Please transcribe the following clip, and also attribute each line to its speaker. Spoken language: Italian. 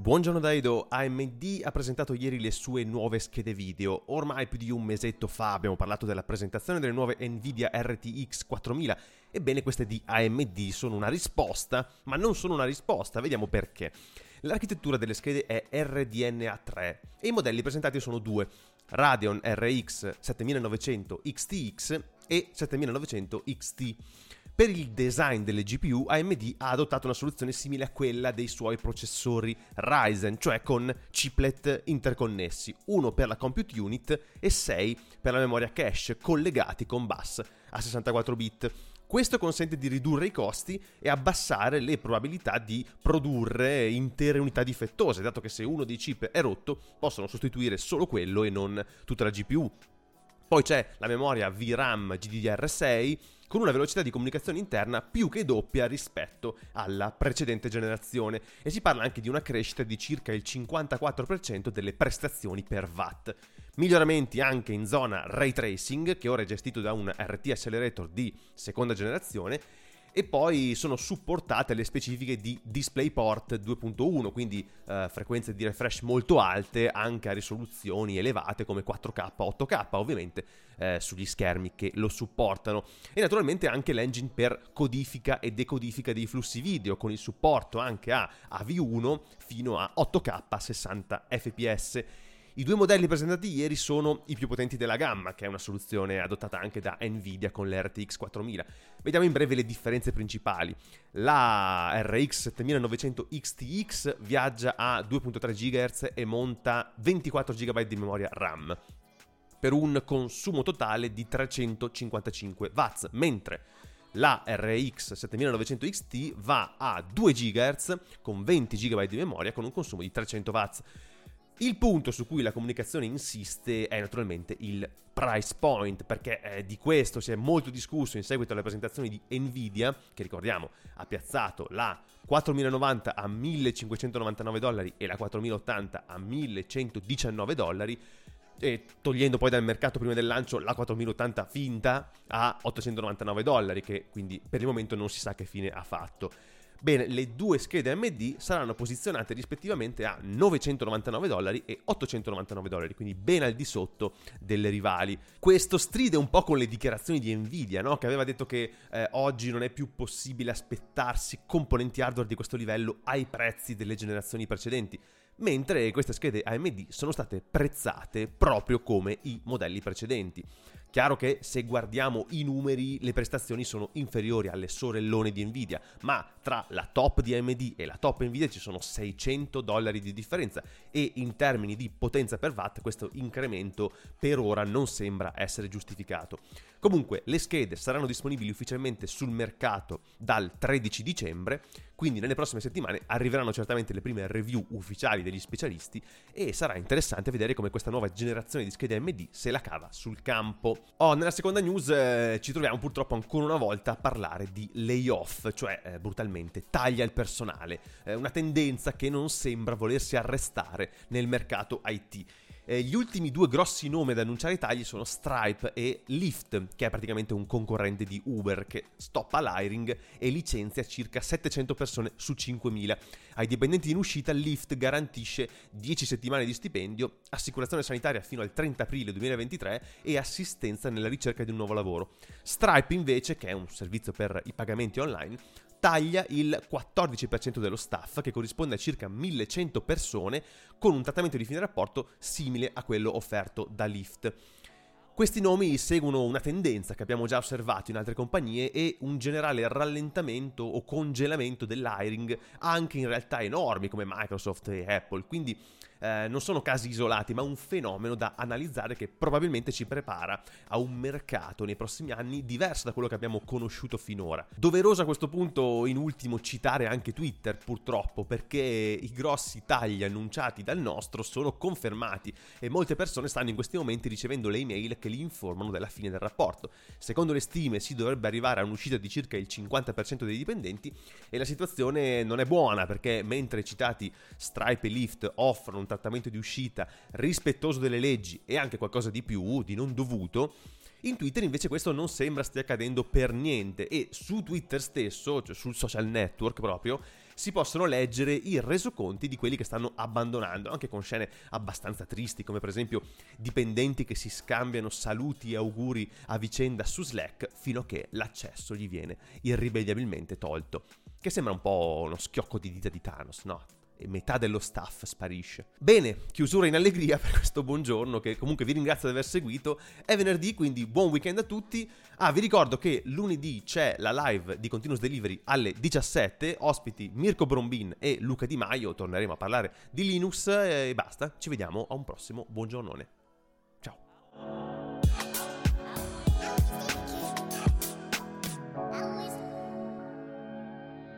Speaker 1: Buongiorno Daido, AMD ha presentato ieri le sue nuove schede video. Ormai più di un mesetto fa abbiamo parlato della presentazione delle nuove Nvidia RTX 4000. Ebbene, queste di AMD sono una risposta, ma non sono una risposta, vediamo perché. L'architettura delle schede è RDNA 3 e i modelli presentati sono due, Radeon RX 7900 XTX e 7900 XT. Per il design delle GPU, AMD ha adottato una soluzione simile a quella dei suoi processori Ryzen, cioè con chiplet interconnessi, uno per la compute unit e 6 per la memoria cache collegati con bus a 64 bit. Questo consente di ridurre i costi e abbassare le probabilità di produrre intere unità difettose, dato che se uno dei chip è rotto possono sostituire solo quello e non tutta la GPU. Poi c'è la memoria VRAM GDDR6 con una velocità di comunicazione interna più che doppia rispetto alla precedente generazione e si parla anche di una crescita di circa il 54% delle prestazioni per watt. Miglioramenti anche in zona ray tracing, che ora è gestito da un RT Accelerator di seconda generazione, e poi sono supportate le specifiche di DisplayPort 2.1, quindi eh, frequenze di refresh molto alte anche a risoluzioni elevate come 4K, 8K ovviamente eh, sugli schermi che lo supportano. E naturalmente anche l'engine per codifica e decodifica dei flussi video con il supporto anche a AV1 fino a 8K a 60 fps i due modelli presentati ieri sono i più potenti della gamma, che è una soluzione adottata anche da Nvidia con l'RTX 4000. Vediamo in breve le differenze principali. La RX 7900 XTX viaggia a 2.3 GHz e monta 24 GB di memoria RAM per un consumo totale di 355 W, mentre la RX 7900 XT va a 2 GHz con 20 GB di memoria con un consumo di 300 W. Il punto su cui la comunicazione insiste è naturalmente il price point, perché eh, di questo si è molto discusso in seguito alle presentazioni di Nvidia, che ricordiamo ha piazzato la 4090 a 1599 dollari e la 4080 a 1119 dollari, togliendo poi dal mercato prima del lancio la 4080 finta a 899 dollari, che quindi per il momento non si sa che fine ha fatto. Bene, le due schede AMD saranno posizionate rispettivamente a 999 dollari e 899 dollari, quindi ben al di sotto delle rivali. Questo stride un po' con le dichiarazioni di Nvidia, no? che aveva detto che eh, oggi non è più possibile aspettarsi componenti hardware di questo livello ai prezzi delle generazioni precedenti mentre queste schede AMD sono state prezzate proprio come i modelli precedenti. Chiaro che se guardiamo i numeri le prestazioni sono inferiori alle sorellone di Nvidia, ma tra la top di AMD e la top Nvidia ci sono 600 dollari di differenza e in termini di potenza per watt questo incremento per ora non sembra essere giustificato. Comunque le schede saranno disponibili ufficialmente sul mercato dal 13 dicembre, quindi nelle prossime settimane arriveranno certamente le prime review ufficiali degli specialisti e sarà interessante vedere come questa nuova generazione di schede AMD se la cava sul campo. Oh, nella seconda news eh, ci troviamo purtroppo ancora una volta a parlare di layoff, cioè eh, brutalmente taglia il personale, eh, una tendenza che non sembra volersi arrestare nel mercato IT. Eh, gli ultimi due grossi nomi ad annunciare i tagli sono Stripe e Lyft, che è praticamente un concorrente di Uber che stoppa l'hiring e licenzia circa 700 persone su 5000. Ai dipendenti in uscita Lyft garantisce 10 settimane di stipendio, assicurazione sanitaria fino al 30 aprile 2023 e assistenza nella ricerca di un nuovo lavoro. Stripe invece, che è un servizio per i pagamenti online, taglia il 14% dello staff, che corrisponde a circa 1100 persone, con un trattamento di fine rapporto simile a quello offerto da Lyft. Questi nomi seguono una tendenza che abbiamo già osservato in altre compagnie e un generale rallentamento o congelamento dell'hiring anche in realtà enormi come Microsoft e Apple, quindi eh, non sono casi isolati, ma un fenomeno da analizzare che probabilmente ci prepara a un mercato nei prossimi anni diverso da quello che abbiamo conosciuto finora. Doveroso a questo punto, in ultimo, citare anche Twitter, purtroppo, perché i grossi tagli annunciati dal nostro sono confermati e molte persone stanno in questi momenti ricevendo le email che li informano della fine del rapporto. Secondo le stime si dovrebbe arrivare a un'uscita di circa il 50% dei dipendenti e la situazione non è buona perché mentre citati Stripe e Lyft offrono un trattamento di uscita rispettoso delle leggi e anche qualcosa di più, di non dovuto, in Twitter invece questo non sembra stia accadendo per niente e su Twitter stesso, cioè sul social network proprio, si possono leggere i resoconti di quelli che stanno abbandonando, anche con scene abbastanza tristi, come per esempio dipendenti che si scambiano saluti e auguri a vicenda su Slack fino a che l'accesso gli viene irrimediabilmente tolto. Che sembra un po' uno schiocco di dita di Thanos, no? E metà dello staff sparisce. Bene, chiusura in allegria per questo buongiorno che comunque vi ringrazio di aver seguito. È venerdì, quindi buon weekend a tutti. Ah, vi ricordo che lunedì c'è la live di Continuous Delivery alle 17, ospiti Mirko Brombin e Luca Di Maio, torneremo a parlare di Linux e basta. Ci vediamo a un prossimo buongiornone.